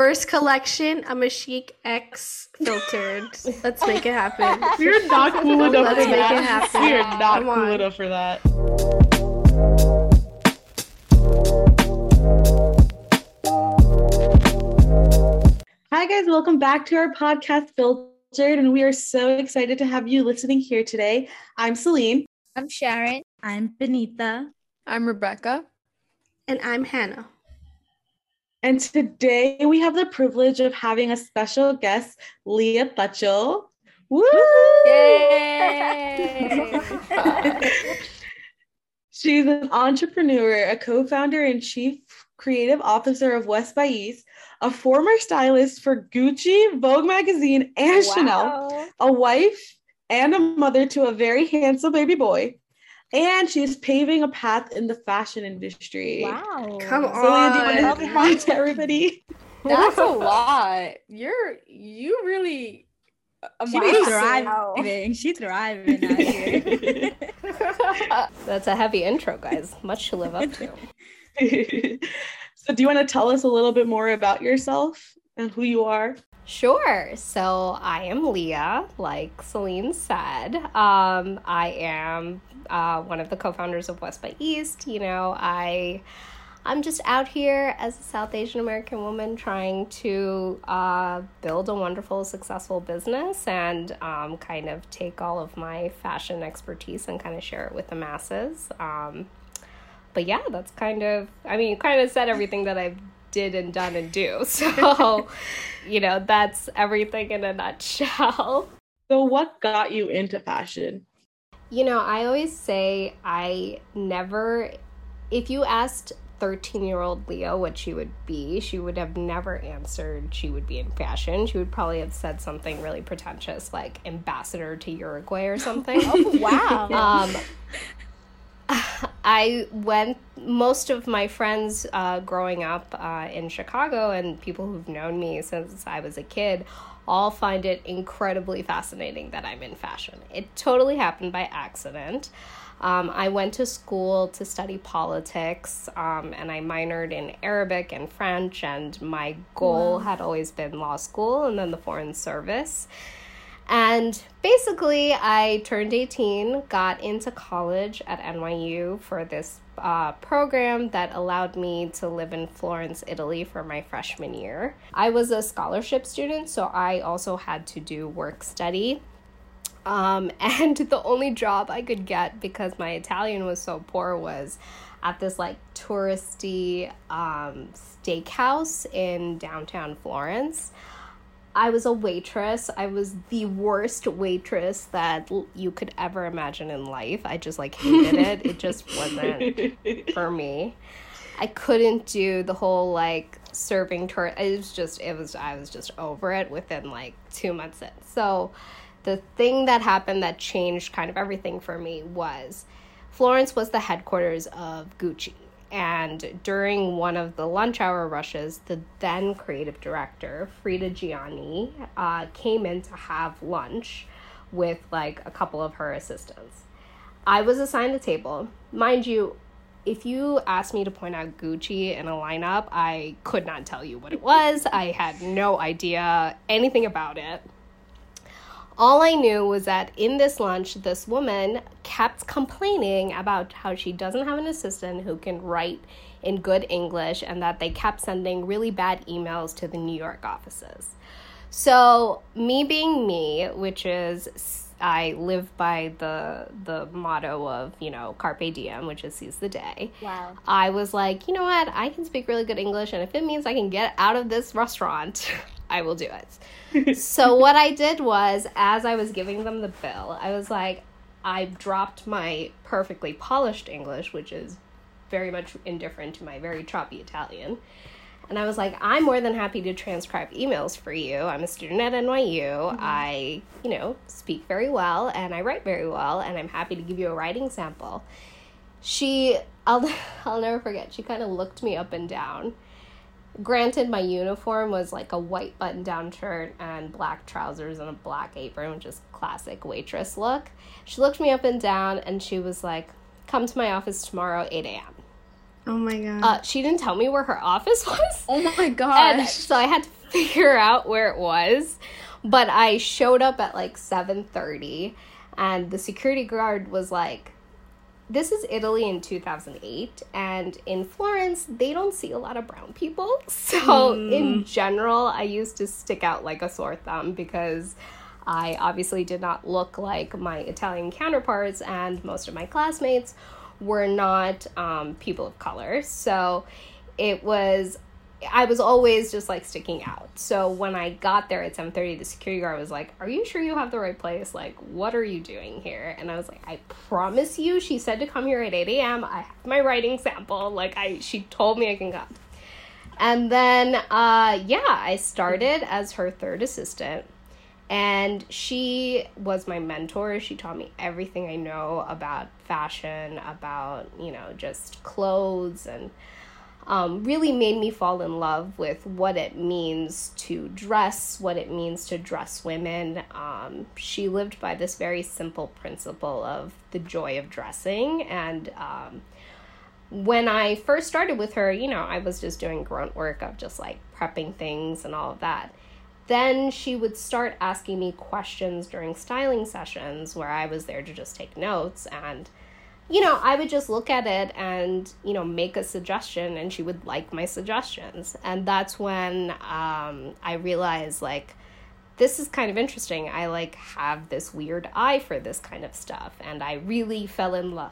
First collection, Ammachic X filtered. Let's make it happen. We're not cool enough Let's for make that. it happen. We are not Come cool on. enough for that. Hi guys, welcome back to our podcast Filtered, and we are so excited to have you listening here today. I'm Celine. I'm Sharon. I'm Benita. I'm Rebecca. And I'm Hannah. And today we have the privilege of having a special guest, Liya Pacho. Woo! Yay! She's an entrepreneur, a co-founder and chief creative officer of West by East, a former stylist for Gucci, Vogue magazine, and Chanel, a wife and a mother to a very handsome baby boy. And she's paving a path in the fashion industry. Wow. Come So Liya, do you want to on. say to everybody? That's a lot. You're you really She's amazing. thriving. She's thriving out here. That's a heavy intro, guys. Much to live up to. so do you want to tell us a little bit more about yourself and who you are? Sure. So I am Liya, like Celine said. Um, I am uh, one of the co-founders of West by East. You know, I I'm just out here as a South Asian American woman trying to uh, build a wonderful, successful business and um, kind of take all of my fashion expertise and kind of share it with the masses. Um, but yeah, that's kind of, I mean, you kind of said everything that I did and done and do. So, you know, that's everything in a nutshell. So what got you into fashion? You know, I always say I never, if you asked 13 year old Leo what she would be, she would have never answered she would be in fashion. She would probably have said something really pretentious like ambassador to Uruguay or something. Oh, wow. um, I went, most of my friends uh, growing up uh, in Chicago and people who've known me since I was a kid all find it incredibly fascinating that I'm in fashion. It totally happened by accident. Um, I went to school to study politics um, and I minored in Arabic and French, and my goal had always been law school and then the Foreign Service. And basically, I turned 18, got into college at NYU for this uh, program that allowed me to live in Florence, Italy for my freshman year. I was a scholarship student, so I also had to do work study. Um, and the only job I could get because my Italian was so poor was at this like touristy um, steakhouse in downtown Florence. I was a waitress. I was the worst waitress that you could ever imagine in life. I just like hated it. It just wasn't for me. I couldn't do the whole like serving tour. It was just it was I was just over it within like 2 months in. So the thing that happened that changed kind of everything for me was Florence was the headquarters of Gucci. And during one of the lunch hour rushes, the then creative director, Frida Giannini, uh, came in to have lunch with like a couple of her assistants. I was assigned a table. Mind you, if you asked me to point out Gucci in a lineup, I could not tell you what it was. I had no idea anything about it. All I knew was that in this lunch, this woman kept complaining about how she doesn't have an assistant who can write in good English and that they kept sending really bad emails to the New York offices. So, me being me, which is I live by the the motto of, you know, carpe diem, which is seize the day. Wow. I was like, you know what? I can speak really good English, and if it means I can get out of this restaurant, I will do it. so, what I did was, as I was giving them the bill, I was like, I dropped my perfectly polished English, which is very much indifferent to my very choppy Italian. And I was like, I'm more than happy to transcribe emails for you. I'm a student at NYU. Mm-hmm. I, you know, speak very well and I write very well, and I'm happy to give you a writing sample. She, I'll, I'll never forget, she kind of looked me up and down. Granted, my uniform was like a white button down shirt and black trousers and a black apron, which is classic waitress look. She looked me up and down and she was like, Come to my office tomorrow, 8 a.m. Oh my god. Uh, she didn't tell me where her office was. Oh my And gosh. so I had to figure out where it was. But I showed up at like 7:30 and the security guard was like this is Italy in 2008 and in Florence they don't see a lot of brown people. So in general I used to stick out like a sore thumb because I obviously did not look like my Italian counterparts and most of my classmates were not um, people of color. So it was I was always just like sticking out. So when I got there at 7:30, the security guard was like, "Are you sure you have the right place? Like, what are you doing here?" And I was like, "I promise you, she said to come here at 8 a.m. I have my writing sample. Like, I she told me I can come." And then, uh, yeah, I started as her third assistant. And she was my mentor. She taught me everything I know about fashion, about, you know, just clothes and um, really made me fall in love with what it means to dress, what it means to dress women. Um, she lived by this very simple principle of the joy of dressing. And um, when I first started with her, you know, I was just doing grunt work of just like prepping things and all of that. Then she would start asking me questions during styling sessions where I was there to just take notes and you know, I would just look at it and, you know, make a suggestion and she would like my suggestions. And that's when um, I realized, like, this is kind of interesting. I, like, have this weird eye for this kind of stuff. And I really fell in love.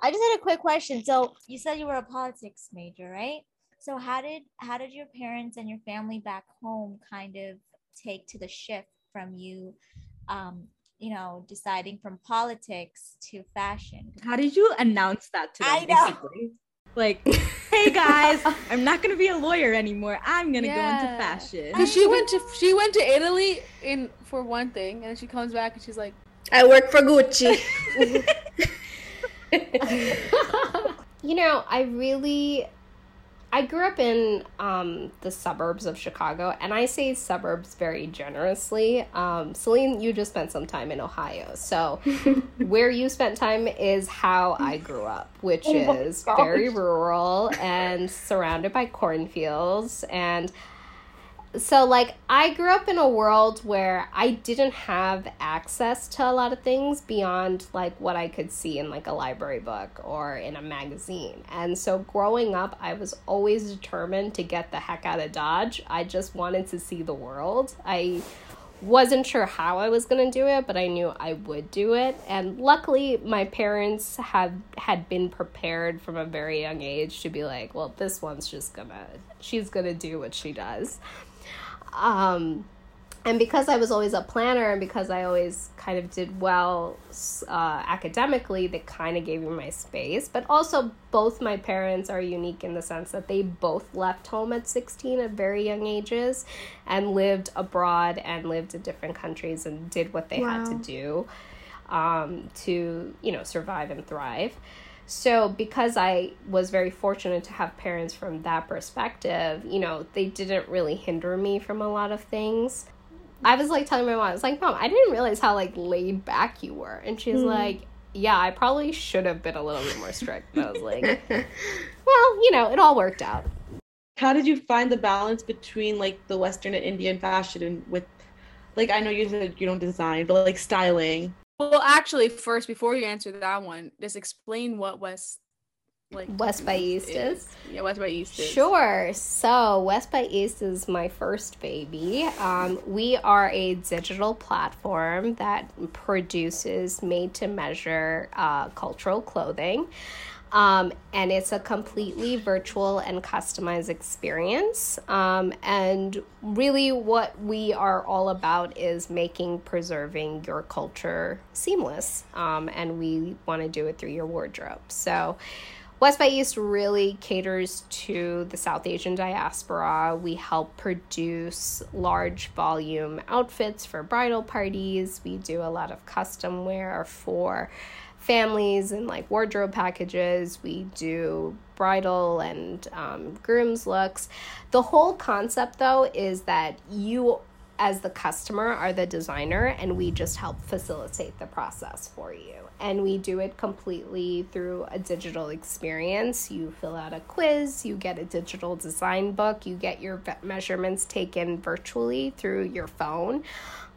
I just had a quick question. So you said you were a politics major, right? So how did how did your parents and your family back home kind of take to the shift from you um, you know, deciding from politics to fashion? How did you announce that to them? I know. basically? Like, hey guys, I'm not gonna be a lawyer anymore. I'm gonna go into fashion. Cause she went to she went to Italy in for one thing, and she comes back and she's like, I work for Gucci. you know, I really. I grew up in um, the suburbs of Chicago, and I say suburbs very generously. Um, Celine, you just spent some time in Ohio. So, where you spent time is how I grew up, which is very rural and surrounded by cornfields. And so like I grew up in a world where I didn't have access to a lot of things beyond like what I could see in like a library book or in a magazine. And so growing up, I was always determined to get the heck out of Dodge. I just wanted to see the world. I wasn't sure how I was going to do it, but I knew I would do it. And luckily, my parents had had been prepared from a very young age to be like, well, this one's just going to she's going to do what she does. Um and because I was always a planner and because I always kind of did well uh, academically, that kind of gave me my space. But also, both my parents are unique in the sense that they both left home at 16 at very young ages and lived abroad and lived in different countries and did what they had to do um, to, you know, survive and thrive. So, because I was very fortunate to have parents from that perspective, you know, they didn't really hinder me from a lot of things. I was like telling my mom, I was like, Mom, I didn't realize how like laid back you were. And she's mm-hmm. like, Yeah, I probably should have been a little bit more strict. I was like, Well, you know, it all worked out. How did you find the balance between like the Western and Indian fashion and with like I know you said you don't design, but like styling. Well, actually, first before you answer that one, just explain what West like West by East is? Yeah, West by East is. Sure. So, West by East is my first baby. Um, we are a digital platform that produces made to measure uh, cultural clothing. Um, and it's a completely virtual and customized experience. Um, and really, what we are all about is making preserving your culture seamless. Um, and we want to do it through your wardrobe. So, West by East really caters to the South Asian diaspora. We help produce large volume outfits for bridal parties. We do a lot of custom wear for families and like wardrobe packages. We do bridal and um, groom's looks. The whole concept, though, is that you as the customer, are the designer, and we just help facilitate the process for you. And we do it completely through a digital experience. You fill out a quiz, you get a digital design book, you get your measurements taken virtually through your phone.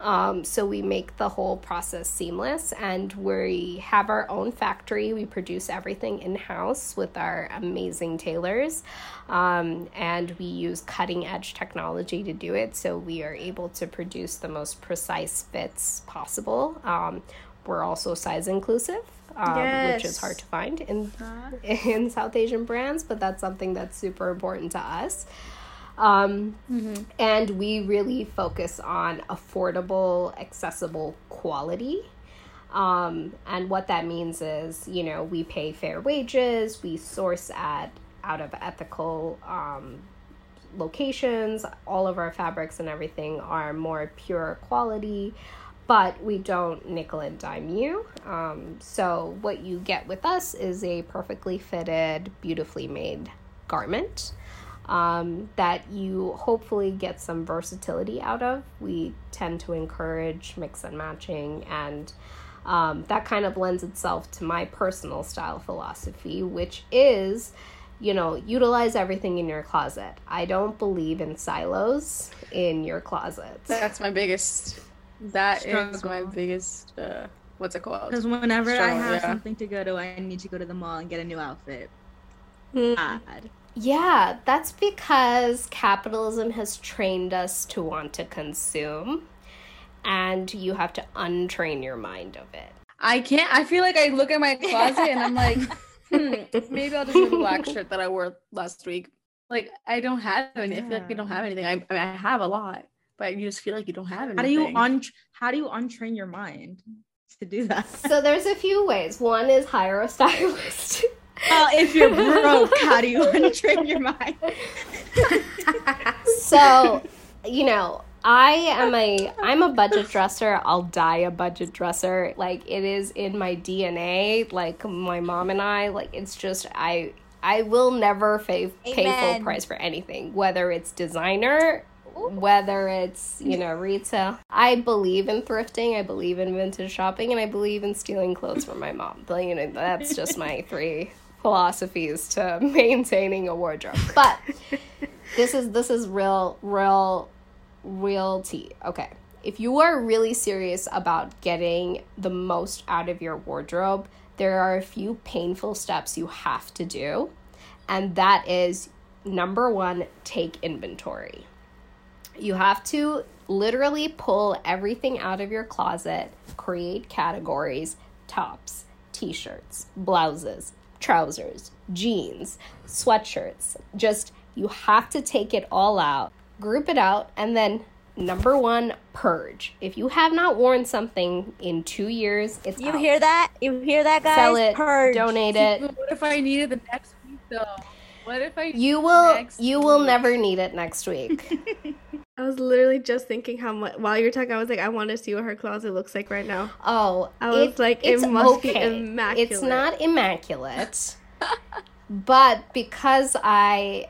Um, so we make the whole process seamless, and we have our own factory. We produce everything in house with our amazing tailors, um, and we use cutting edge technology to do it. So we are able to produce the most precise fits possible. Um, we're also size inclusive. Um, Which is hard to find in in South Asian brands, but that's something that's super important to us. Um, And we really focus on affordable, accessible quality. Um, and what that means is, you know, we pay fair wages, we source at out of ethical um, locations. All of our fabrics and everything are more pure quality, but we don't nickel and dime you. Um, so what you get with us is a perfectly fitted, beautifully made garment um, that you hopefully get some versatility out of. We tend to encourage mix and matching, and um, that kind of lends itself to my personal style philosophy, which is, you know, utilize everything in your closet. I don't believe in silos in your closet. That's my biggest. That is my biggest. Uh, what's it called? Because whenever I have yeah. something to go to, I need to go to the mall and get a new outfit. Mm. Bad. Yeah, that's because capitalism has trained us to want to consume, and you have to untrain your mind of it. I can't. I feel like I look at my closet and I'm like, hmm, maybe I'll just wear the black shirt that I wore last week. Like I don't have any. I feel like I don't have anything. I, I mean, I have a lot, but you just feel like you don't have anything. How do you un how do you untrain your mind to do that? So there's a few ways. One is hire a stylist. Well, if you're broke, how do you untrain your mind? so, you know, I am a I'm a budget dresser. I'll die a budget dresser. Like it is in my DNA. Like my mom and I, like it's just I I will never pay, pay full price for anything, whether it's designer, whether it's, you know, retail. I believe in thrifting, I believe in vintage shopping, and I believe in stealing clothes from my mom. But, you know, that's just my three philosophies to maintaining a wardrobe. But this is this is real real real tea. Okay. If you are really serious about getting the most out of your wardrobe, there are a few painful steps you have to do. And that is number 1, take inventory. You have to literally pull everything out of your closet, create categories, tops, t-shirts, blouses, trousers, jeans, sweatshirts. Just you have to take it all out, group it out, and then number 1, purge. If you have not worn something in 2 years, it's You out. hear that? You hear that, guys? Sell it, Purge. donate it. What if I needed the next week though? What if I? You will next you will never need it next week. I was literally just thinking how much while you were talking. I was like, I want to see what her closet looks like right now. Oh, I was like, it must be immaculate. It's not immaculate, but because I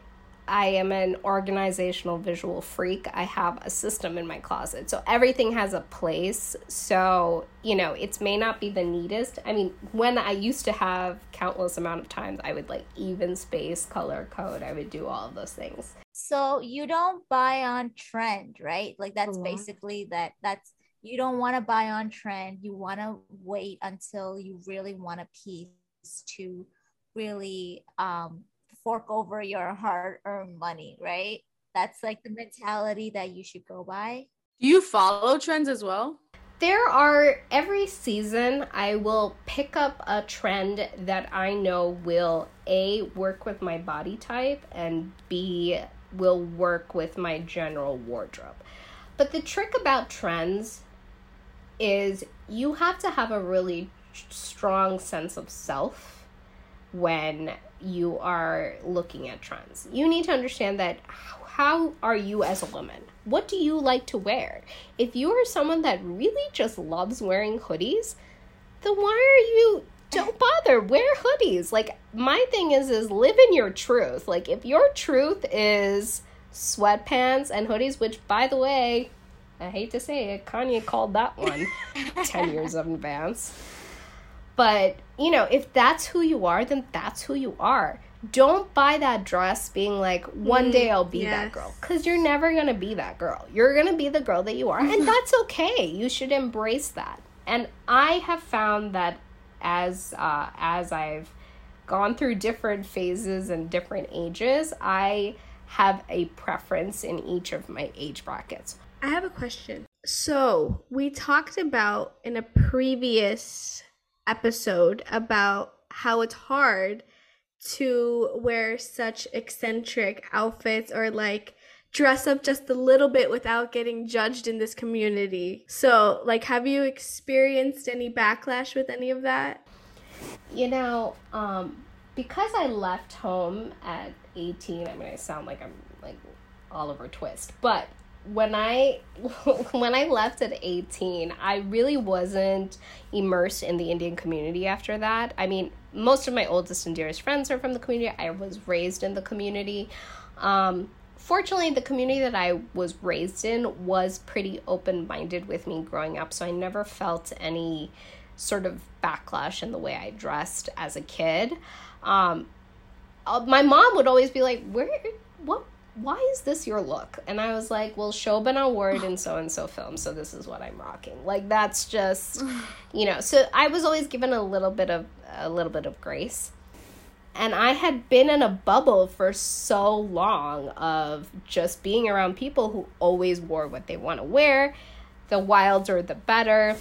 I am an organizational visual freak, I have a system in my closet. So everything has a place. So, you know, it may not be the neatest. I mean, when I used to have countless amount of times, I would like even space, color code. I would do all of those things. So you don't buy on trend, right? Like that's Mhm. basically that. That's you don't want to buy on trend. You want to wait until you really want a piece to really um fork over your hard-earned money, right? That's like the mentality that you should go by. Do you follow trends as well? There are every season I will pick up a trend that I know will A work with my body type and B will work with my general wardrobe. But the trick about trends is you have to have a really strong sense of self when you are looking at trends. You need to understand that how are you as a woman? What do you like to wear? If you are someone that really just loves wearing hoodies, then why are you don't bother wear hoodies. Like my thing is is live in your truth. Like if your truth is sweatpants and hoodies, which by the way, I hate to say it, Kanye called that one 10 years in advance. But, you know, if that's who you are, then that's who you are. Don't buy that dress being like, one day I'll be that girl. Because you're never going to be that girl. You're going to be the girl that you are. And that's okay. You should embrace that. And I have found that as uh, as I've gone through different phases and different ages, I have a preference in each of my age brackets. I have a question. So, we talked about in a previous episode about how it's hard to wear such eccentric outfits or like dress up just a little bit without getting judged in this community. So, like, have you experienced any backlash with any of that? You know, um, because I left home at 18, I mean, I sound like I'm like Oliver Twist, but when I when I left at 18, I really wasn't immersed in the Indian community after that. I mean, most of my oldest and dearest friends are from the community. I was raised in the community. Um, fortunately, the community that I was raised in was pretty open minded with me growing up, so I never felt any sort of backlash in the way I dressed as a kid. Um, uh, my mom would always be like, "Where, what, why is this your look?" And I was like, "Well, Shobana wore it in so and so film, so this is what I'm rocking." Like that's just, you know. So I was always given a little bit of a little bit of grace and I had been in a bubble for so long of just being around people who always wore what they want to wear. The wilder, the better.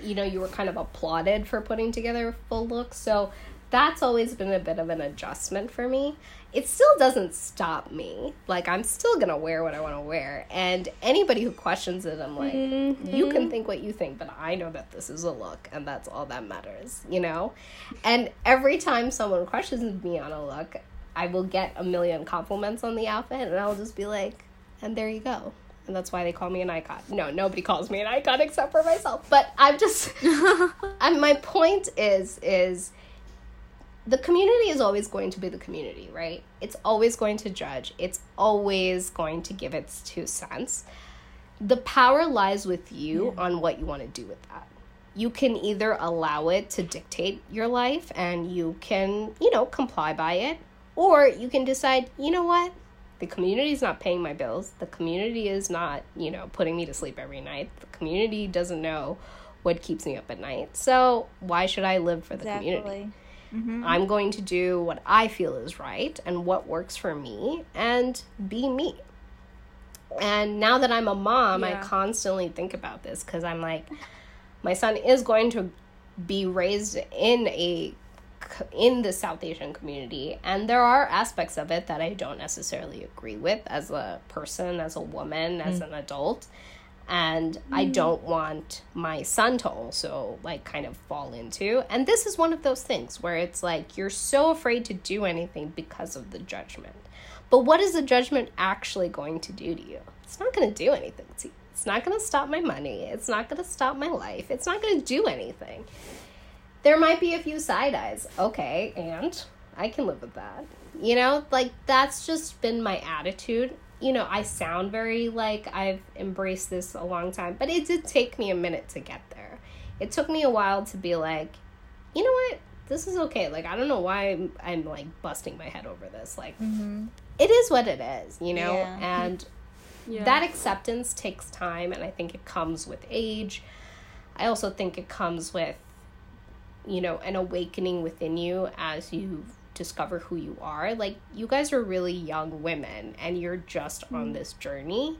You know, you were kind of applauded for putting together a full look. So that's always been a bit of an adjustment for me. It still doesn't stop me. Like, I'm still to wear what I want to wear. And anybody who questions it, I'm like, mm-hmm. you can mm-hmm. think what you think, but I know that this is a look, and that's all that matters, you know? And every time someone questions me on a look, I will get a million compliments on the outfit, and I'll just be like, and there you go. And that's why they call me an icon. No, nobody calls me an icon except for myself. But I'm just, and my point is, is the community is always going to be the community, right? It's always going to judge. It's always going to give its two cents. The power lies with you on what you want to do with that. You can either allow it to dictate your life and you can, you know, comply by it, or you can decide, you know what? The community is not paying my bills. The community is not, you know, putting me to sleep every night. The community doesn't know what keeps me up at night. So, why should I live for the community? Exactly. I'm going to do what I feel is right and what works for me and be me. And now that I'm a mom, I constantly think about this because I'm like, my son is going to be raised in a in the South Asian community, and there are aspects of it that I don't necessarily agree with as a person, as a woman, as mm. an adult. And I mm. don't want my son to also like kind of fall into. And this is one of those things where it's like you're so afraid to do anything because of the judgment. But what is the judgment actually going to do to you? It's not going to do anything to you. It's not going to stop my money. It's not going to stop my life. It's not going to do anything. There might be a few side eyes. Okay, and I can live with that. You know, like that's just been my attitude. You know, I sound very like I've embraced this a long time, but it did take me a minute to get there. It took me a while to be like, you know what? This is okay. Like, I don't know why I'm, I'm like busting my head over this. Like, mm-hmm. it is what it is, you know? Yeah. And Yeah. that acceptance takes time and i think it comes with age i also think it comes with you know an awakening within you as you discover who you are like you guys are really young women and you're just mm-hmm. on this journey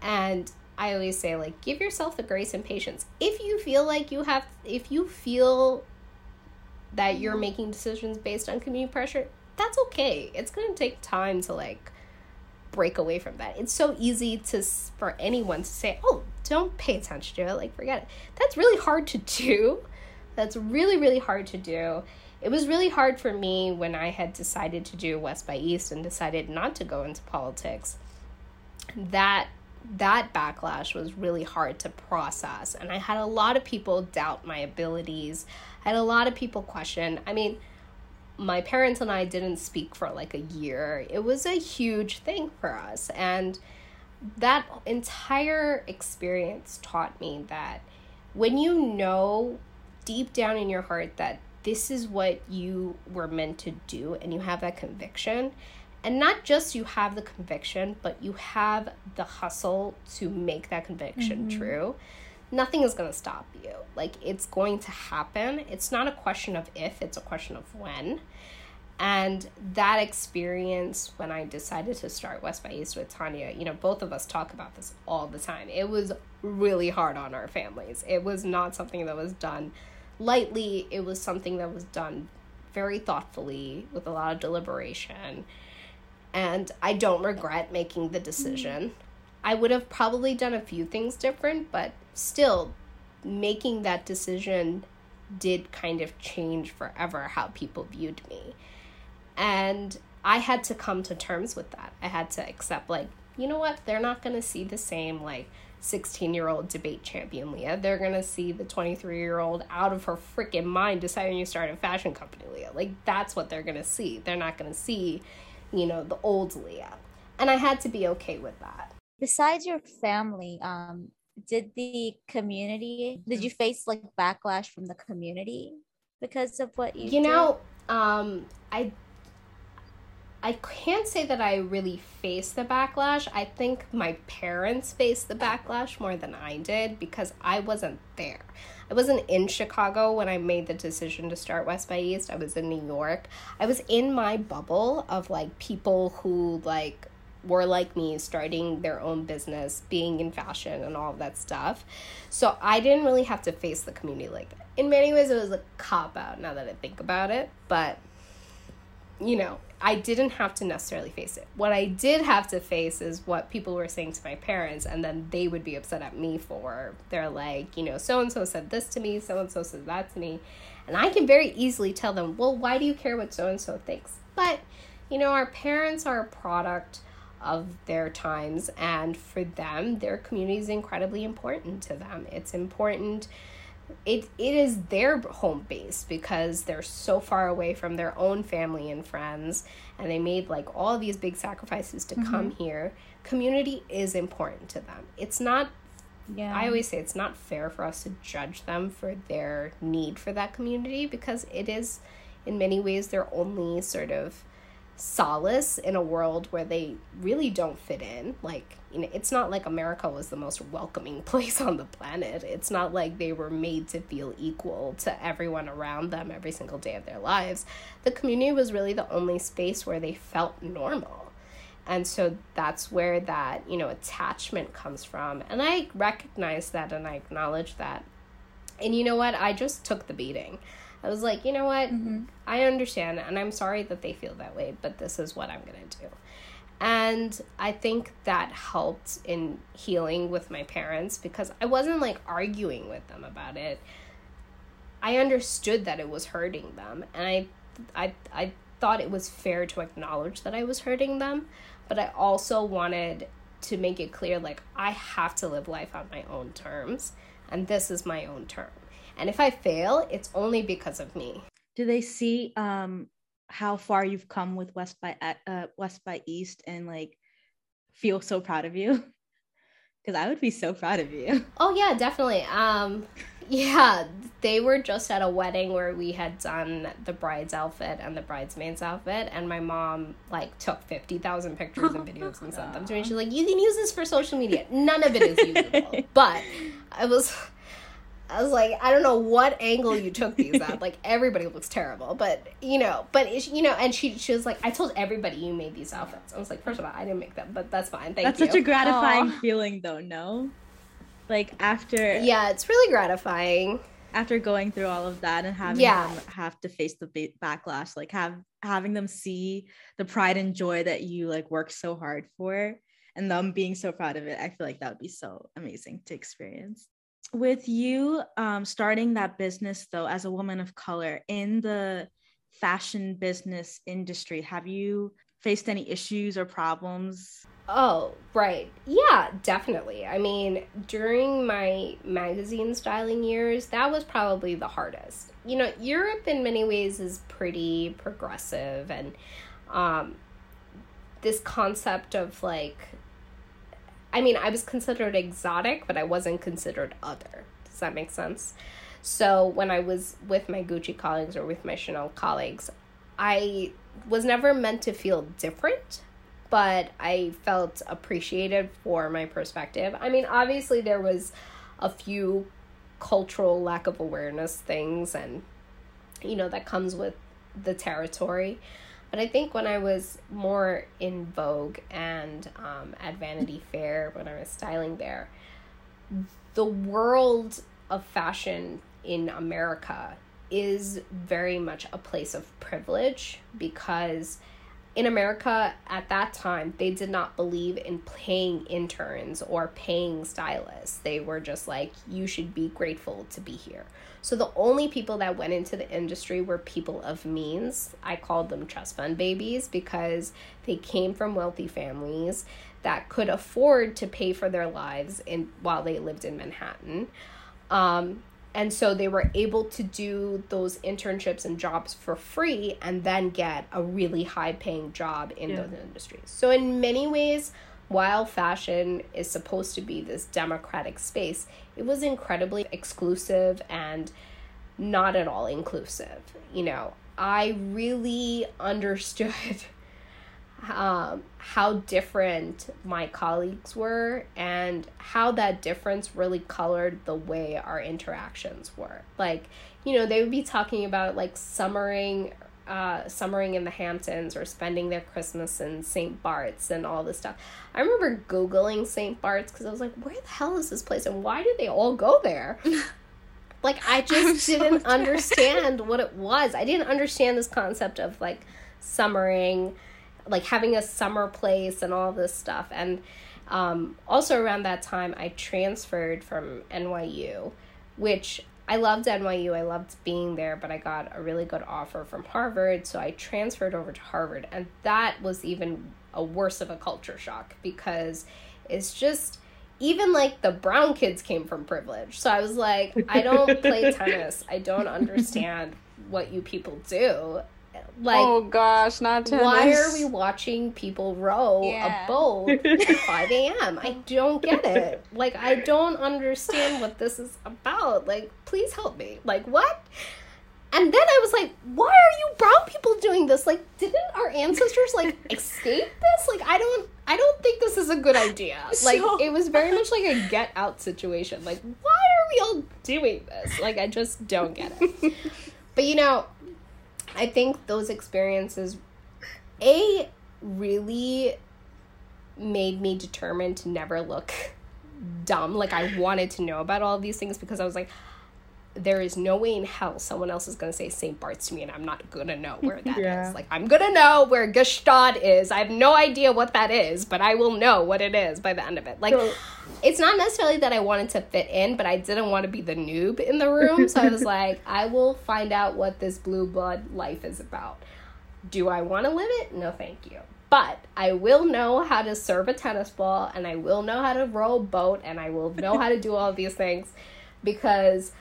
and i always say like give yourself the grace and patience if you feel like you have if you feel that you're mm-hmm. making decisions based on community pressure that's okay it's going to take time to like break away from that. It's so easy to for anyone to say, "Oh, don't pay attention to it." Like forget it. That's really hard to do. That's really really hard to do. It was really hard for me when I had decided to do West by East and decided not to go into politics. That that backlash was really hard to process and I had a lot of people doubt my abilities. I had a lot of people question. I mean, my parents and I didn't speak for like a year. It was a huge thing for us. And that entire experience taught me that when you know deep down in your heart that this is what you were meant to do and you have that conviction and not just you have the conviction but you have the hustle to make that conviction Mhm. true nothing is going to stop you like it's going to happen it's not a question of if it's a question of when and that experience when I decided to start West by East with Tanya, you know, both of us talk about this all the time. It was really hard on our families. It was not something that was done lightly, it was something that was done very thoughtfully with a lot of deliberation. And I don't regret making the decision. I would have probably done a few things different, but still, making that decision did kind of change forever how people viewed me. And I had to come to terms with that. I had to accept, like, you know what? They're not going to see the same, like, 16 year old debate champion Liya. They're to see the 23 year old out of her freaking mind deciding to start a fashion company Liya. Like, that's what they're to see. They're not to see, you know, the old Liya. And I had to be okay with that. Besides your family, um, did the community did you face like backlash from the community because of what you you did? know um i i can't say that i really faced the backlash. I think my parents faced the backlash more than i did because i wasn't there. I wasn't in chicago when i made the decision to start west by east. I was in new york. I was in my bubble of like people who like were like me starting their own business being in fashion and all that stuff. So i didn't really have to face the community. Like that in many ways it was a cop out now that i think about it. But you know i didn't have to necessarily face it. What i did have to face is what people were saying to my parents and then they would be upset at me for they're like you know so and so said this to me so and so said that to me. And i can very easily tell them well why do you care what so and so thinks? But you know our parents are a product of their times and for them their community is incredibly important to them. It's important it it is their home base because they're so far away from their own family and friends and they made like all these big sacrifices to come mm-hmm. here. Community is important to them. It's not yeah. I always say it's not fair for us to judge them for their need for that community because it is, in many ways, their only sort of solace in a world where they really don't fit in. Like, you know, it's not like America was the most welcoming place on the planet. It's not like they were made to feel equal to everyone around them every single day of their lives. The community was really the only space where they felt normal and so that's where that you know attachment comes from and i recognize that and i acknowledge that and you know what? I just took the beating. I was like you know what? Mhm. i understand and i'm sorry that they feel that way but this is what i'm going to do. And i think that helped in healing with my parents because i wasn't like arguing with them about it. I understood that it was hurting them and i i i thought it was fair to acknowledge that i was hurting them but I also wanted to make it clear like I have to live life on my own terms and this is my own term. And if I fail, it's only because of me. Do they see um how far you've come with West by uh West by East and like feel so proud of you? Because I would be so proud of you. Oh yeah, definitely. Um yeah, they were just at a wedding where we had done the bride's outfit and the bridesmaid's outfit and my mom like took 50,000 pictures and videos and sent them to me. She's like, "You can use this for social media." None of it is usable. but I was I was like, I don't know what angle you took these at. Like everybody looks terrible, but you know, but you know, and she she was like, I told everybody you made these outfits. I was like, first of all, I didn't make them, but that's fine. Thank That's you. That's such a gratifying Aw. feeling though, no? Like after yeah, it's really gratifying. after going through all of that and having Yeah. them have to face the ba- backlash, like have having them see the pride and joy that you like worked so hard for and them being so proud of it. I feel like that would be so amazing to experience. With you um, starting that business though, as a woman of color in the fashion business industry, have you faced any issues or problems? Oh, right. Yeah, definitely. I mean, during my magazine styling years, that was probably the hardest. You know, Europe in many ways is pretty progressive and um this concept of like I mean, I was considered exotic, but I wasn't considered other. Does that make sense? So when I was with my Gucci colleagues or with my Chanel colleagues, I was never meant to feel different, but I felt appreciated for my perspective. I mean, obviously, there was a few cultural lack of awareness things, and you know, that comes with the territory. But I think when I was more in Vogue and um, at Vanity Fair, when I was styling there, the world of fashion in America is very much a place of privilege because in America at that time, they did not believe in paying interns or paying stylists. They were just like, you should be grateful to be here. So the only people that went into the industry were people of means. I called them trust fund babies because they came from wealthy families that could afford to pay for their lives in while they lived in Manhattan. Um, and so they were able to do those internships and jobs for free and then get a really high paying job in yeah. those industries. So, in many ways, while fashion is supposed to be this democratic space, it was incredibly exclusive and not at all inclusive. You know, I really understood um, how different my colleagues were and how that difference really colored the way our interactions were. Like, you know, they would be talking about like summering uh, summering in the Hamptons or spending their Christmas in St. Bart's and all this stuff. I remember Googling St. Bart's because I was like, where the hell is this place and why did they all go there? like, I just so didn't understand what it was. I didn't understand this concept of like summering like having a summer place and all this stuff. And um, also around that time, I transferred from NYU, which I loved NYU. I loved being there, but I got a really good offer from Harvard. So I transferred over to Harvard. And that was even a worse of a culture shock because it's just even like the brown kids came from privilege. So I was like, I don't play tennis. I don't understand what you people do. Like, oh gosh, not tennis. Why are we watching people row yeah. a boat at 5 a.m.? I don't get it. Like, I don't understand what this is about. Like, please help me. Like, what? And then I was like, why are you brown people doing this? Like, didn't our ancestors like escape this? Like, I don't I don't think this is a good idea. Like so... it was very much like a get out situation. Like, why are we all doing this? Like I just don't get it. but you know, I think those experiences, A, really made me determined to never look dumb. Like, I wanted to know about all these things because I was like, there is no way in hell someone else is going to say St. Bart's to me and I'm not going to know where that yeah. is. Like, I'm going to know where Gstaad is. I have no idea what that is, but I will know what it is by the end of it. Like, so, it's not necessarily that I wanted to fit in, but I didn't want to be the noob in the room. So I was like, I will find out what this blue blood life is about. Do I want to live it? No, thank you. But I will know how to serve a tennis ball and I will know how to row a boat and I will know how to do all these things because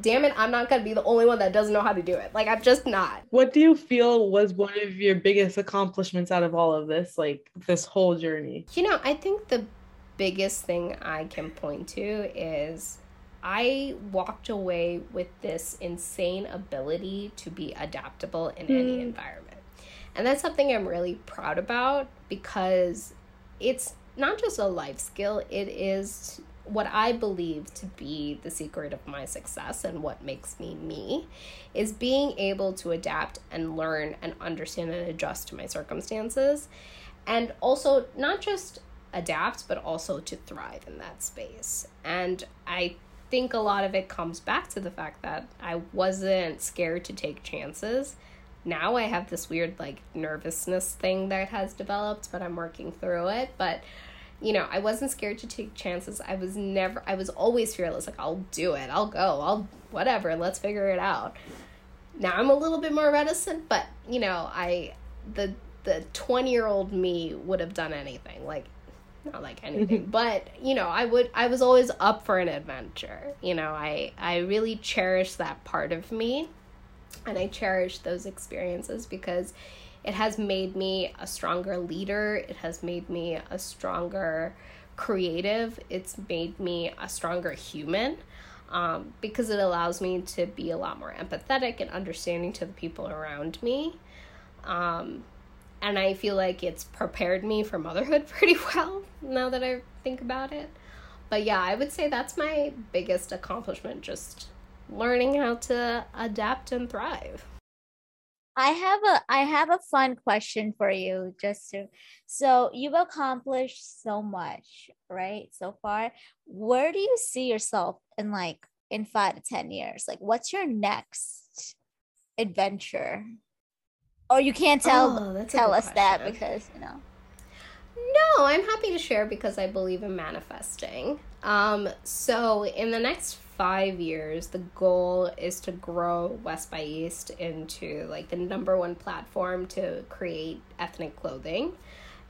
damn it, I'm not gonna be the only one that doesn't know how to do it. Like I'm just not. What do you feel was one of your biggest accomplishments out of all of this, like this whole journey? You know, I think the biggest thing I can point to is I walked away with this insane ability to be adaptable in mm. any environment. And that's something I'm really proud about because it's not just a life skill, it is what I believe to be the secret of my success and what makes me me is being able to adapt and learn and understand and adjust to my circumstances. And also, not just adapt, but also to thrive in that space. And I think a lot of it comes back to the fact that I wasn't scared to take chances. Now I have this weird, like, nervousness thing that has developed, but I'm working through it. But you know, I wasn't scared to take chances. I was never, I was always fearless. Like, I'll do it. I'll go. I'll, whatever. Let's figure it out. Now I'm a little bit more reticent, but, you know, I, the, the 20 year old me would have done anything. Like, not like anything, mm-hmm. but, you know, I would, I was always up for an adventure. You know, I, I really cherish that part of me. And I cherish those experiences because it has made me a stronger leader. It has made me a stronger creative, it's made me a stronger human um, because it allows me to be a lot more empathetic and understanding to the people around me. Um, and I feel like it's prepared me for motherhood pretty well now that I think about it. But yeah, I would say that's my biggest accomplishment just learning how to adapt and thrive. I have a I have a fun question for you just to so you've accomplished so much, right? So far. Where do you see yourself in like in 5 to 10 years? Like what's your next adventure? Or you can't tell Oh, tell us that because, you know. No, I'm happy to share because I believe in manifesting. Um, so in the next five years, the goal is to grow West by East into like the number one platform to create ethnic clothing,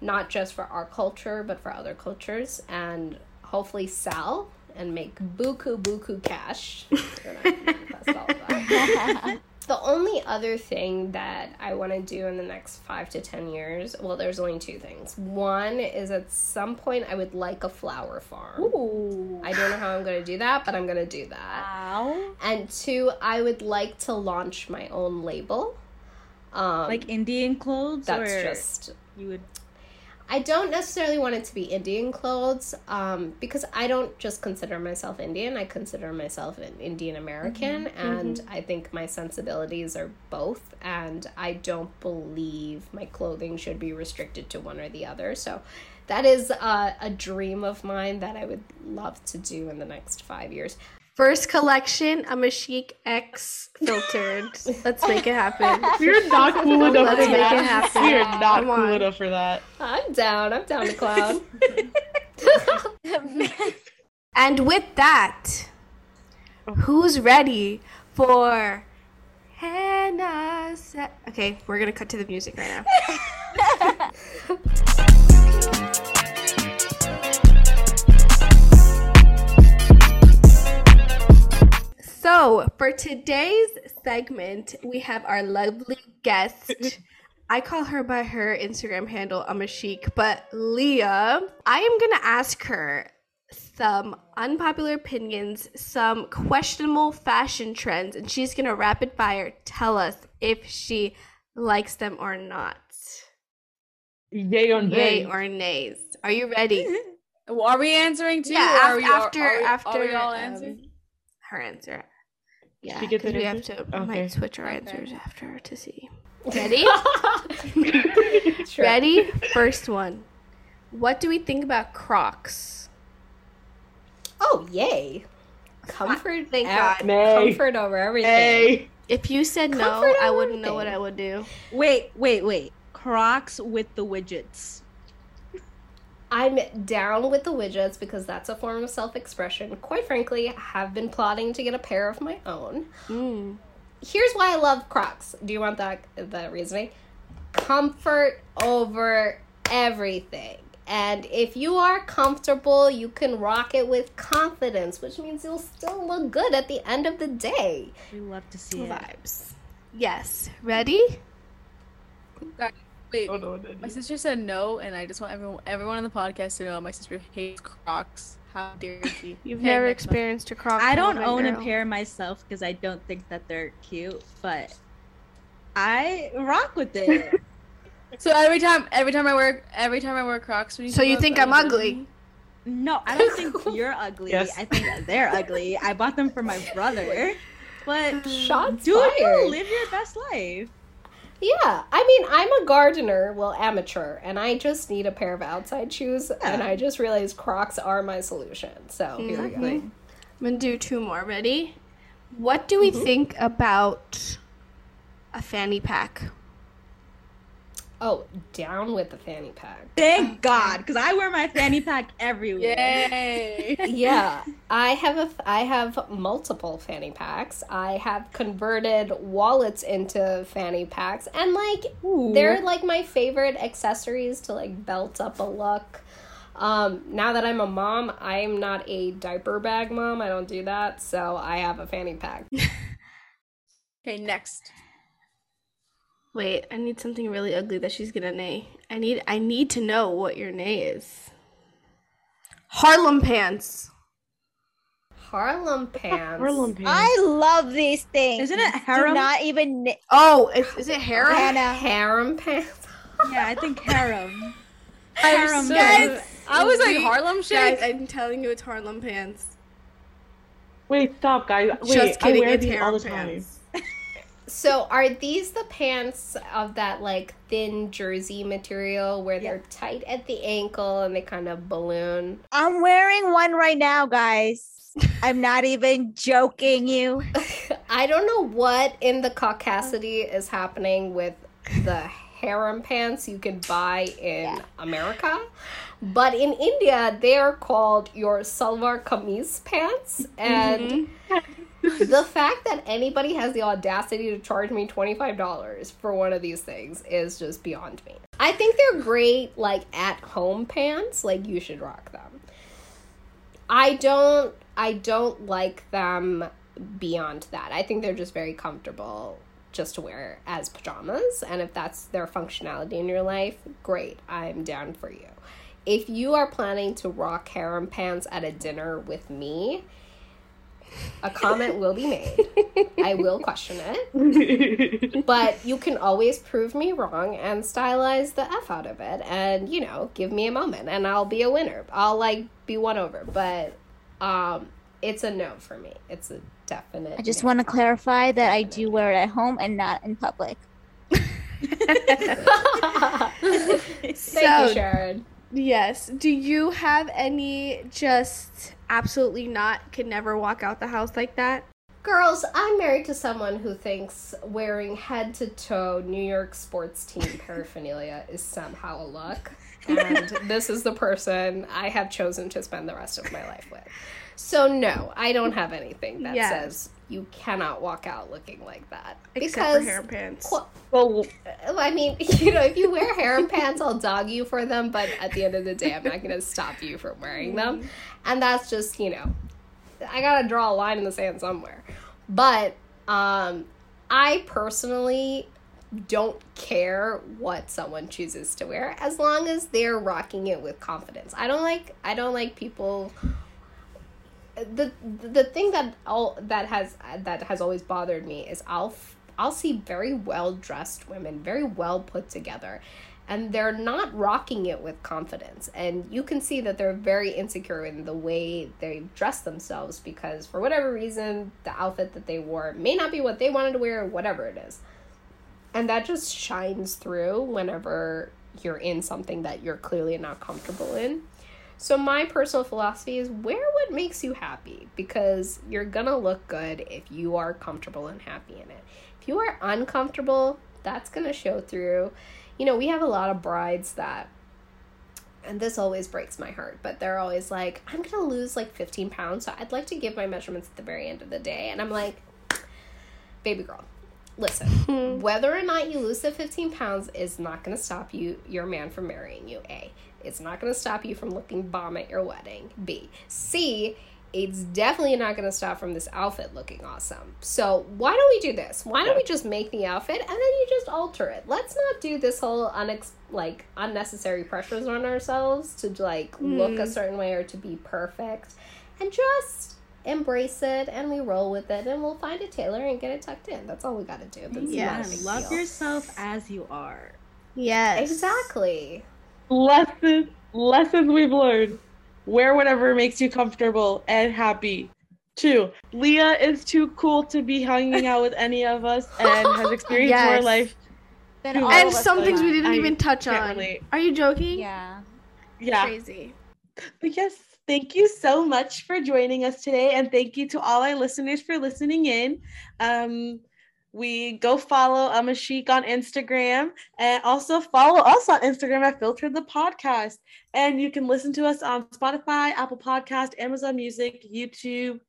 not just for our culture but for other cultures, and hopefully sell and make buku buku cash. We're not gonna manifest all of that. The only other thing that I want to do in the next five to 10 years, well, there's only two things. One is at some point I would like a flower farm. Ooh. I don't know how I'm going to do that, but I'm going to do that. Wow. And two, I would like to launch my own label. Um, Like Indian clothes? that's just you would I don't necessarily want it to be Indian clothes um, because I don't just consider myself Indian. I consider myself an Indian American, and I think my sensibilities are both. And I don't believe my clothing should be restricted to one or the other. So that is uh, a dream of mine that I would love to do in the next five years. First collection, Ammachic X filtered. Let's make it happen. We're not cool enough Let's for make that. it happen. We are not Come cool on. enough for that. I'm down. I'm down to clown. And with that, who's ready for Hannah? Okay, we're gonna cut to the music right now. So, for today's segment, we have our lovely guest. I call her by her Instagram handle, Ammachic, but Liya. I am gonna ask her some unpopular opinions, some questionable fashion trends, and she's gonna rapid fire tell us if she likes them or not. Yay or Yay or nays. Are you ready? Well, Are we answering too? Yeah, or af- are we, after are after are we all um, answering? her answer. Yeah, because we have to Okay. might switch our Okay. answers after to see. Ready? Sure. Ready? First one. What do we think about Crocs? Oh, yay. Comfort, Thank ev- God. Nay. comfort over everything. Hey. If you said no, I wouldn't know what. I would do. Wait, wait, wait. Crocs with the widgets. I'm down with the widgets because that's a form of self expression. Quite frankly, I have been plotting to get a pair of my own. Mm. Here's why I love Crocs. Do you want that that reasoning? Comfort over everything. And if you are comfortable, you can rock it with confidence, which means you'll still look good at the end of the day. We love to see it. Vibes. Yes. Ready? Wait, Oh, no, no, my sister said no, and I just want everyone everyone on the podcast to know my sister hates Crocs. How dare she? You've Okay, never next experienced a Croc. I don't moment, own a pair myself because I don't think that they're cute, but I rock with it. So every time, every time I wear, every time I wear Crocs, when you So you go think I'm ugly? know- no, I don't think you're ugly. Yes. I think they're ugly. I bought them for my brother, but Shots do fired. you live your best life? Yeah, I mean, I'm a gardener, well, amateur, and I just need a pair of outside shoes, and I just realized Crocs are my solution. So hmm. here we go. I'm gonna do two more. Ready? What do we mm-hmm. think about a fanny pack? Oh, down with the fanny pack. Thank God, because I wear my fanny pack everywhere. Yay! yeah, I have a I have multiple fanny packs. I have converted wallets into fanny packs, and like they're like my favorite accessories to like belt up a look. Um, now that I'm a mom, I am not a diaper bag mom. I don't do that, so I have a fanny pack. okay, next. Wait, I need something really ugly that she's gonna nay. I need I need to know what your nay is. Harlem pants. Harlem pants. Harlem pants. I love these things. Isn't it Do not even kn- Oh, is, is it harem? Hannah. Harem pants. Yeah, I think harem. I'm Harem so- pants. I was like We- Harlem Guys, I'm telling you, it's Harlem pants. Wait, stop, guys. Wait, Just kidding, I wear it's these all the time. pants. So are these the pants of that like thin jersey material where they're tight at the ankle and they kind of balloon? I'm wearing one right now, guys. I'm not even joking you. I don't know what in the caucasity is happening with the harem pants you can buy in Yeah. America. But in India, they are called your salwar kameez pants. And mm-hmm. the fact that anybody has the audacity to charge me $25 for one of these things is just beyond me. I think they're great, like at home pants. Like, you should rock them. I don't I don't like them beyond that. I think they're just very comfortable just to wear as pajamas and if that's their functionality in your life, great. I'm down for you. If you are planning to rock harem pants at a dinner with me, a comment will be made. I will question it. But you can always prove me wrong and stylize the F out of it and, you know, give me a moment and I'll be a winner. I'll like be won over. But um it's a no for me. It's a definite I just no. want to clarify that I do wear it at home and not in public. Thank So- you, Sharon. Yes. Do you have any just absolutely not can never walk out the house like that? Girls, I'm married to someone who thinks wearing head to toe New York sports team paraphernalia is somehow a look. And this is the person I have chosen to spend the rest of my life with. So, no, I don't have anything that Yes. says you cannot walk out looking like that. Except for harem pants. Well, I mean, you know, if you wear harem pants, I'll dog you for them, but at the end of the day, I'm not going to stop you from wearing them. Mm-hmm. And that's just, you know, I got to draw a line in the sand somewhere. But um I personally don't care what someone chooses to wear as long as they're rocking it with confidence. I don't like I don't like people the the thing that all that has that has always bothered me is I'll I'll see very well dressed women, very well put together, and they're not rocking it with confidence. And you can see that they're very insecure in the way they dress themselves because for whatever reason, the outfit that they wore may not be what they wanted to wear, whatever it is. And that just shines through whenever you're in something that you're clearly not comfortable in. So my personal philosophy is wear what makes you happy because you're gonna look good if you are comfortable and happy in it. If you are uncomfortable, that's gonna show through. You know, we have a lot of brides that and this always breaks my heart, but they're always like, I'm gonna lose like 15 pounds, so I'd like to give my measurements at the very end of the day. And I'm like, baby girl, listen, whether or not you lose the 15 pounds is not gonna stop you, your man, from marrying you. A. It's not to stop you from looking bomb at your wedding. B. C. It's definitely not going to stop from this outfit looking awesome. So why don't we do this? Why don't we just make the outfit and then you just alter it? Let's not do this whole unex- like unnecessary pressures on ourselves to like look a hmm. certain way or to be perfect, and just embrace it and we roll with it and we'll find a tailor and get it tucked in. That's all we got to do. That's Yeah, not a big love deal. yourself as you are. Yes. Exactly. lessons lessons we've learned. Wear whatever makes you comfortable and happy. Two, Liya is too cool to be hanging out with any of us and has experienced more life. Then And all And of some are things we didn't I even touch on. relate. Are you joking? Yeah. Yeah. Crazy. But yes, thank you so much for joining us today. And thank you to all our listeners for listening in. Um, we go follow um, Ammachic on Instagram and also follow us on Instagram at Filter the Podcast. And you can listen to us on Spotify, Apple Podcast, Amazon Music, YouTube.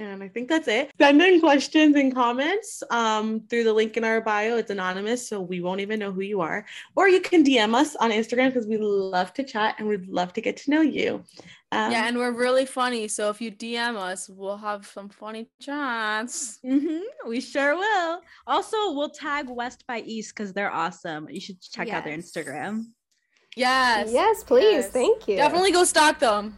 And I think that's it. Send in questions and comments um, through the link in our bio. It's anonymous, so we won't even know who you are. Or you can DM us on Instagram because we love to chat and we'd love to get to know you. Um, yeah, and we're really funny. So if you DM us, we'll have some funny chats. hmm we sure will. Also, we'll tag West by East because they're awesome. You should check out their Instagram. Yes. Yes, please. yes. Thank you. Definitely go stalk them.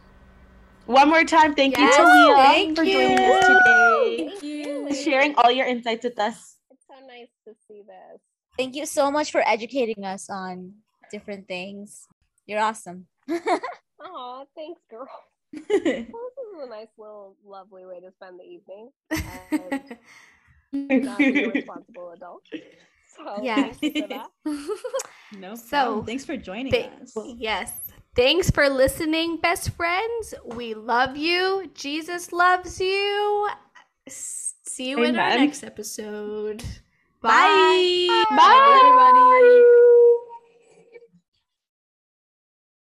One more time, thank Yes, you to Liya thank for joining us today, Thank you. sharing all your insights with us. It's so nice to see this. Thank you so much for educating us on different things. You're awesome. Aw, thanks, girl. Well, this is a nice little lovely way to spend the evening. And um, not being a responsible adult. So Yes. no So, problem. Thanks for joining Th- us. yes. Thanks for listening, best friends. We love you. Jesus loves you. See you in our next episode. Bye. Bye. Bye. everybody.